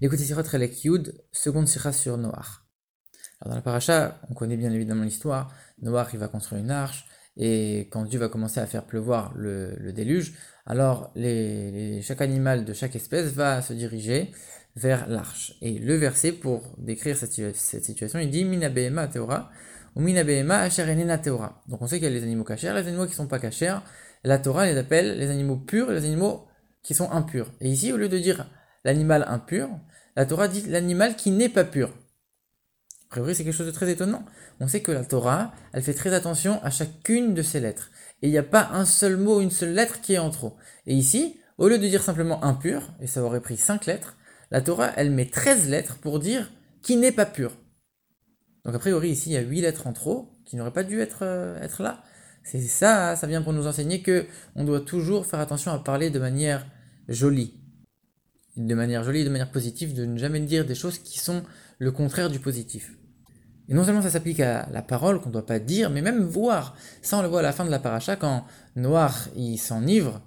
Écoutez Sirot Relek Yud, seconde sira sur Noach. Alors dans la paracha, on connaît bien évidemment l'histoire. Noach, il va construire une arche, et quand Dieu va commencer à faire pleuvoir le, déluge, alors chaque animal de chaque espèce va se diriger vers l'arche. Et le verset, pour décrire cette, situation, il dit Mina Behema Teora, ou Mina Behema Asher Teora. Donc on sait qu'il y a les animaux cachers, les animaux qui ne sont pas cachers. La Torah les appelle les animaux purs les animaux qui sont impurs. Et ici, au lieu de dire l'animal impur, la Torah dit l'animal qui n'est pas pur. A priori, c'est quelque chose de très étonnant. On sait que la Torah, elle fait très attention à chacune de ses lettres. Et il n'y a pas un seul mot, une seule lettre qui est en trop. Et ici, au lieu de dire simplement impur, et ça aurait pris 5 lettres, la Torah, elle met 13 lettres pour dire qui n'est pas pur. Donc a priori, ici, il y a 8 lettres en trop qui n'auraient pas dû être, euh, être là. C'est ça, ça vient pour nous enseigner que on doit toujours faire attention à parler de manière jolie de manière jolie, de manière positive, de ne jamais dire des choses qui sont le contraire du positif. Et non seulement ça s'applique à la parole qu'on ne doit pas dire, mais même voir. Ça, on le voit à la fin de la paracha, quand Noir il s'enivre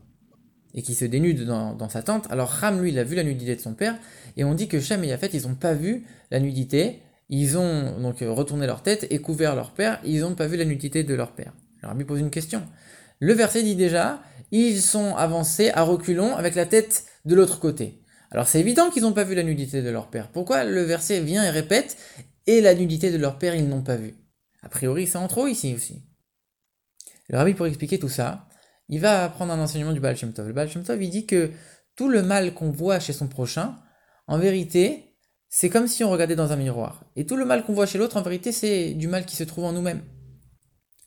et qu'il se dénude dans, sa tente. Alors Ram, lui, il a vu la nudité de son père, et on dit que Shem et Yafet, ils n'ont pas vu la nudité. Ils ont donc retourné leur tête et couvert leur père, ils n'ont pas vu la nudité de leur père. Alors lui pose une question. Le verset dit déjà, ils sont avancés à reculons avec la tête de l'autre côté. Alors c'est évident qu'ils n'ont pas vu la nudité de leur père. Pourquoi le verset vient et répète et la nudité de leur père ils n'ont pas vu? A priori c'est en trop ici aussi. Le rabbi pour expliquer tout ça, il va prendre un enseignement du Baal. Le Baal Shem il dit que tout le mal qu'on voit chez son prochain, en vérité, c'est comme si on regardait dans un miroir. Et tout le mal qu'on voit chez l'autre, en vérité, c'est du mal qui se trouve en nous-mêmes.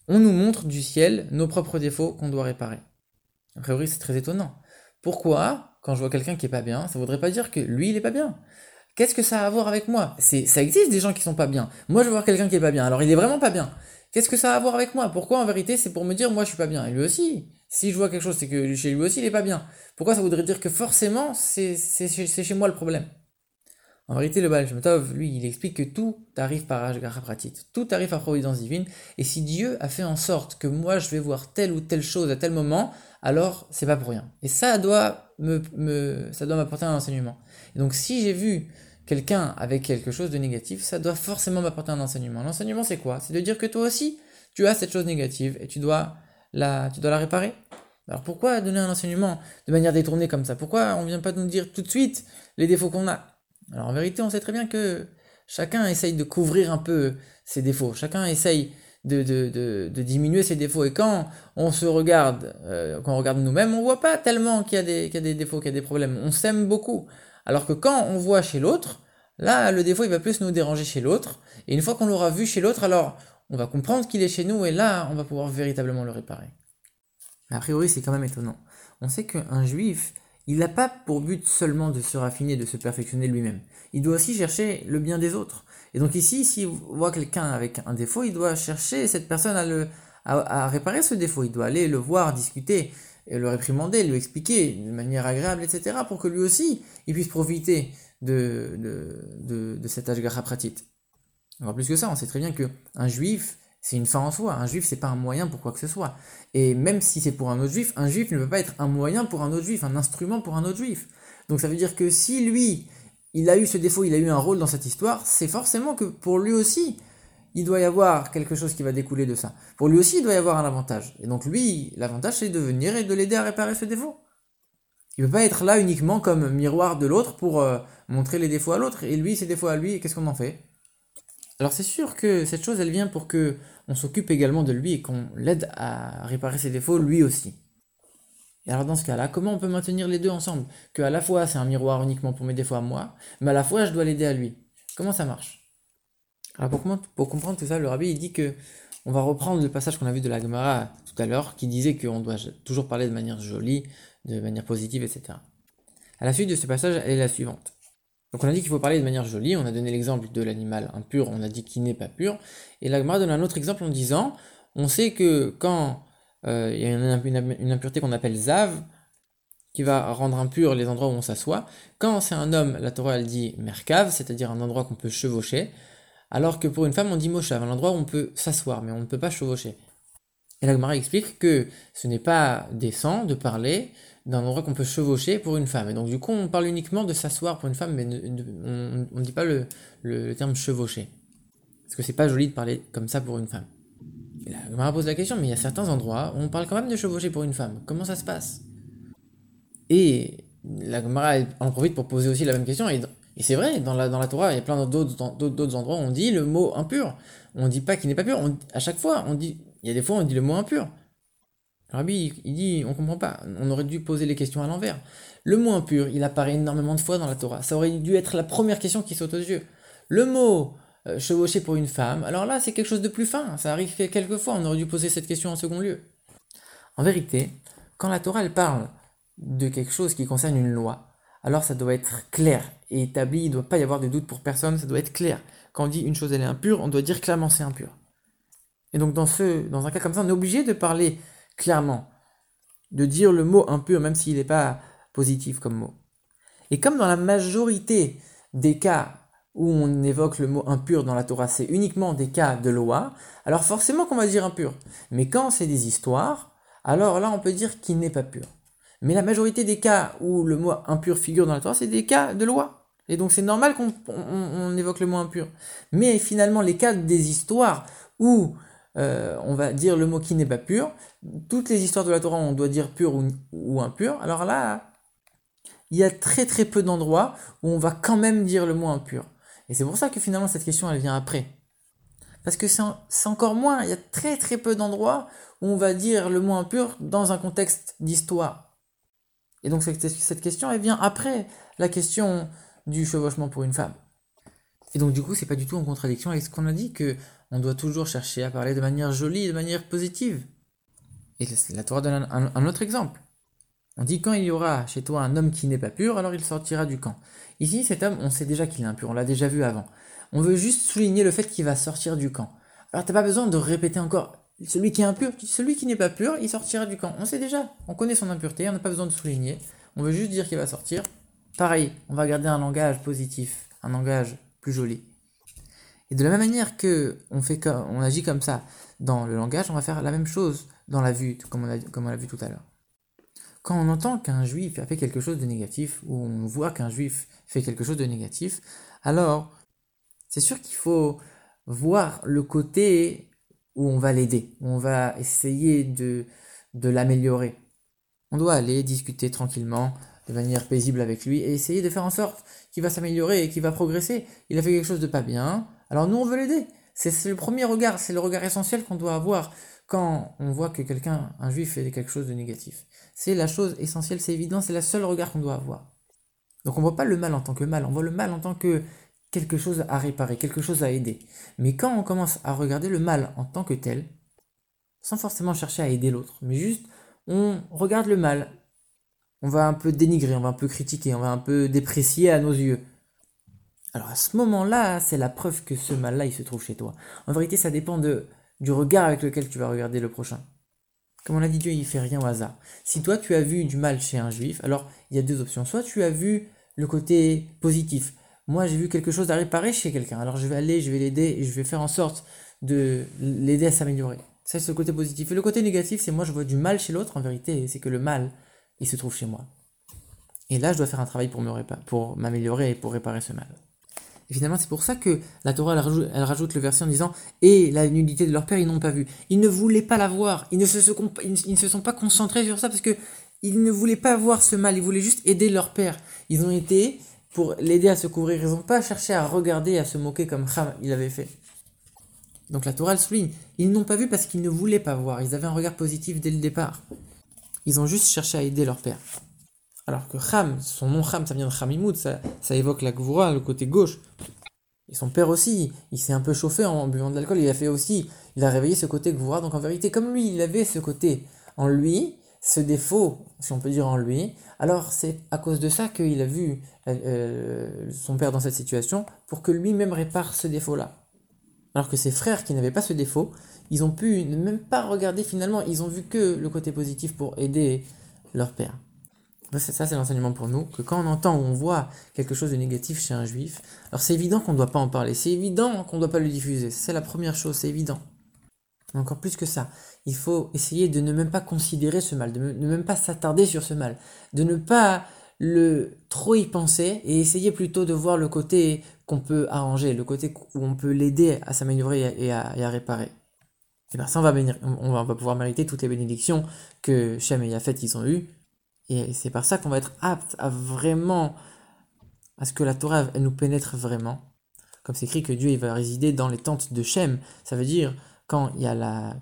On nous montre du ciel nos propres défauts qu'on doit réparer. A priori, c'est très étonnant. Pourquoi? Quand je vois quelqu'un qui est pas bien, ça voudrait pas dire que lui il est pas bien. Qu'est-ce que ça a à voir avec moi? C'est ça existe des gens qui sont pas bien. Moi je voir quelqu'un qui est pas bien. Alors il est vraiment pas bien. Qu'est-ce que ça a à voir avec moi? Pourquoi en vérité c'est pour me dire moi je suis pas bien? Et lui aussi. Si je vois quelque chose c'est que chez lui aussi il est pas bien. Pourquoi ça voudrait dire que forcément c'est chez moi le problème? En vérité le Baal lui il explique que tout arrive par Ashgara Pratit. Tout arrive par providence divine et si Dieu a fait en sorte que moi je vais voir telle ou telle chose à tel moment, alors c'est pas pour rien. Et ça doit me, ça doit m'apporter un enseignement. Et donc si j'ai vu quelqu'un avec quelque chose de négatif, ça doit forcément m'apporter un enseignement. L'enseignement c'est quoi? C'est de dire que toi aussi tu as cette chose négative et tu dois la, tu dois la réparer. Alors pourquoi donner un enseignement de manière détournée comme ça? Pourquoi on vient pas nous dire tout de suite les défauts qu'on a? Alors en vérité on sait très bien que chacun essaye de couvrir un peu ses défauts. Chacun essaye de, diminuer ses défauts. Et quand on se regarde, euh, quand on regarde nous-mêmes, on voit pas tellement qu'il y, a des, qu'il y a des défauts, qu'il y a des problèmes. On s'aime beaucoup. Alors que quand on voit chez l'autre, là, le défaut, il va plus nous déranger chez l'autre. Et une fois qu'on l'aura vu chez l'autre, alors on va comprendre qu'il est chez nous et là, on va pouvoir véritablement le réparer. A priori, c'est quand même étonnant. On sait qu'un juif, il n'a pas pour but seulement de se raffiner, de se perfectionner lui-même. Il doit aussi chercher le bien des autres. Et donc ici, s'il voit quelqu'un avec un défaut, il doit chercher cette personne à, le, à, réparer ce défaut. Il doit aller le voir, discuter, le réprimander, lui expliquer de manière agréable, etc. pour que lui aussi, il puisse profiter de, de, de, cet Ashgara Pratit. Alors plus que ça, on sait très bien qu'un juif, c'est une fin en soi. Un juif, c'est pas un moyen pour quoi que ce soit. Et même si c'est pour un autre juif, un juif ne peut pas être un moyen pour un autre juif, un instrument pour un autre juif. Donc ça veut dire que si lui, il a eu ce défaut, il a eu un rôle dans cette histoire, c'est forcément que pour lui aussi, il doit y avoir quelque chose qui va découler de ça. Pour lui aussi, il doit y avoir un avantage. Et donc lui, l'avantage, c'est de venir et de l'aider à réparer ce défaut. Il ne peut pas être là uniquement comme miroir de l'autre pour euh, montrer les défauts à l'autre, et lui, ses défauts à lui, qu'est-ce qu'on en fait? Alors c'est sûr que cette chose, elle vient pour que on s'occupe également de lui et qu'on l'aide à réparer ses défauts lui aussi. Et alors dans ce cas-là, comment on peut maintenir les deux ensemble? Que à la fois c'est un miroir uniquement pour mes défauts à moi, mais à la fois je dois l'aider à lui. Comment ça marche? Alors pour, comprendre tout ça, le rabbi dit que on va reprendre le passage qu'on a vu de la Gemara tout à l'heure, qui disait qu'on doit toujours parler de manière jolie, de manière positive, etc. À la suite de ce passage, elle est la suivante. Donc on a dit qu'il faut parler de manière jolie, on a donné l'exemple de l'animal impur, on a dit qu'il n'est pas pur, et la Gemara donne un autre exemple en disant, on sait que quand euh, il y a une, impureté qu'on appelle zav, qui va rendre impur les endroits où on s'assoit. Quand c'est un homme, la Torah elle dit merkav, c'est-à-dire un endroit qu'on peut chevaucher, alors que pour une femme on dit moshav, un endroit où on peut s'asseoir, mais on ne peut pas chevaucher. Et la explique que ce n'est pas décent de parler d'un endroit qu'on peut chevaucher pour une femme. Et donc du coup, on parle uniquement de s'asseoir pour une femme, mais on ne dit pas le, terme chevaucher. Parce que c'est pas joli de parler comme ça pour une femme. Et la Gemara pose la question, mais il y a certains endroits où on parle quand même de chevaucher pour une femme. Comment ça se passe? Et la Gemara en profite pour poser aussi la même question. Et, c'est vrai, dans la Torah, il y a plein d'autres endroits où on dit le mot impur. On ne dit pas qu'il n'est pas pur. à chaque fois, on dit, il y a des fois, on dit le mot impur. Rabbi, il dit, on comprend pas. On aurait dû poser les questions à l'envers. Le mot impur, il apparaît énormément de fois dans la Torah. Ça aurait dû être la première question qui saute aux yeux. Le mot euh, chevaucher pour une femme, alors là, c'est quelque chose de plus fin. Ça arrive quelques fois. On aurait dû poser cette question en second lieu. En vérité, quand la Torah elle parle de quelque chose qui concerne une loi, alors ça doit être clair et établi, il ne doit pas y avoir de doute pour personne, ça doit être clair. Quand on dit une chose elle est impure, on doit dire clairement c'est impur. Et donc dans, ce, dans un cas comme ça, on est obligé de parler clairement, de dire le mot impur même s'il n'est pas positif comme mot. Et comme dans la majorité des cas où on évoque le mot impur dans la Torah, c'est uniquement des cas de loi, alors forcément qu'on va dire impur. Mais quand c'est des histoires, alors là on peut dire qu'il n'est pas pur. Mais la majorité des cas où le mot impur figure dans la Torah, c'est des cas de loi. Et donc c'est normal qu'on évoque le mot impur. Mais finalement, les cas des histoires où euh, on va dire le mot qui n'est pas pur, toutes les histoires de la Torah, on doit dire pur ou, ou impur. Alors là, il y a très très peu d'endroits où on va quand même dire le mot impur. Et c'est pour ça que finalement cette question, elle vient après. Parce que c'est encore moins, il y a très très peu d'endroits où on va dire le mot impur dans un contexte d'histoire. Et donc cette, question, elle vient après la question du chevauchement pour une femme. Et donc du coup, c'est pas du tout en contradiction avec ce qu'on a dit que on doit toujours chercher à parler de manière jolie, de manière positive. Et la Torah donne un, autre exemple. On dit quand il y aura chez toi un homme qui n'est pas pur, alors il sortira du camp. Ici, cet homme, on sait déjà qu'il est impur, on l'a déjà vu avant. On veut juste souligner le fait qu'il va sortir du camp. Alors t'as pas besoin de répéter encore celui qui est impur, celui qui n'est pas pur, il sortira du camp. On sait déjà, on connaît son impureté, on n'a pas besoin de souligner. On veut juste dire qu'il va sortir. Pareil, on va garder un langage positif, un langage plus joli. De la même manière que on, fait, agit comme ça dans le langage, on va faire la même chose dans la vue, comme on a, vu tout à l'heure. Quand on entend qu'un juif a fait quelque chose de négatif, ou on voit qu'un juif fait quelque chose de négatif, alors c'est sûr qu'il faut voir le côté où on va l'aider, où on va essayer de l'améliorer. On doit aller discuter tranquillement, de manière paisible avec lui, et essayer de faire en sorte qu'il va s'améliorer et qu'il va progresser. Il a fait quelque chose de pas bien, alors nous on veut l'aider. C'est le premier regard, c'est le regard essentiel qu'on doit avoir quand on voit que quelqu'un, un juif, fait quelque chose de négatif. C'est la chose essentielle, c'est évident, c'est le seul regard qu'on doit avoir. Donc on voit pas le mal en tant que mal, on voit le mal en tant que quelque chose à réparer, quelque chose à aider. Mais quand on commence à regarder le mal en tant que tel, sans forcément chercher à aider l'autre, mais juste on regarde le mal, on va un peu dénigrer, on va un peu critiquer, on va un peu déprécier à nos yeux. Alors à ce moment-là, c'est la preuve que ce mal-là, il se trouve chez toi. En vérité, ça dépend de, du regard avec lequel tu vas regarder le prochain. Comme on l'a dit, Dieu, il fait rien au hasard. Si toi, tu as vu du mal chez un juif, alors il y a deux options. Soit tu as vu le côté positif, moi j'ai vu quelque chose à réparer chez quelqu'un, alors je vais aller, je vais l'aider et je vais faire en sorte de l'aider à s'améliorer. Ça c'est le côté positif. Et le côté négatif, c'est moi je vois du mal chez l'autre, en vérité, c'est que le mal, il se trouve chez moi. Et là, je dois faire un travail pour pour m'améliorer et pour réparer ce mal. Et finalement, c'est pour ça que la Torah, elle rajoute, le verset en disant Et la nudité de leur père, ils n'ont pas vu. Ils ne voulaient pas la voir. Ils ne se, sont pas concentrés sur ça parce que ils ne voulaient pas voir ce mal. Ils voulaient juste aider leur père. Ils ont été pour l'aider à se couvrir. Ils n'ont pas cherché à regarder, à se moquer comme Ham il avait fait. Donc la Torah le souligne. Ils n'ont pas vu parce qu'ils ne voulaient pas voir. Ils avaient un regard positif dès le départ. Ils ont juste cherché à aider leur père. Alors que Ham, son nom Ham, ça vient de Hamimoud, ça, évoque la Gvoura, le côté gauche. Et son père aussi, il s'est un peu chauffé en buvant de l'alcool, il a fait aussi, il a réveillé ce côté Gvoura. Donc en vérité, comme lui, il avait ce côté en lui, ce défaut, si on peut dire en lui, alors c'est à cause de ça qu'il a vu euh, son père dans cette situation pour que lui-même répare ce défaut-là. Alors que ses frères qui n'avaient pas ce défaut, ils ont pu ne même pas regarder finalement, ils ont vu que le côté positif pour aider leur père. Ça, c'est l'enseignement pour nous, que quand on entend ou on voit quelque chose de négatif chez un juif, alors c'est évident qu'on ne doit pas en parler, c'est évident qu'on ne doit pas le diffuser, c'est la première chose, c'est évident. Encore plus que ça, il faut essayer de ne même pas considérer ce mal, de ne même pas s'attarder sur ce mal, de ne pas le trop y penser et essayer plutôt de voir le côté qu'on peut arranger, le côté où on peut l'aider à s'améliorer et à, réparer. Et bien ça, on va, on va pouvoir mériter toutes les bénédictions que Shem et Yafet ils ont eues. Et c'est par ça qu'on va être apte à vraiment, à ce que la Torah nous pénètre vraiment. Comme c'est écrit que Dieu il va résider dans les tentes de Shem, ça veut dire quand il y a la,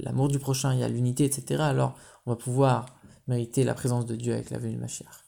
l'amour du prochain, il y a l'unité, etc. Alors on va pouvoir mériter la présence de Dieu avec la venue de Mashiach.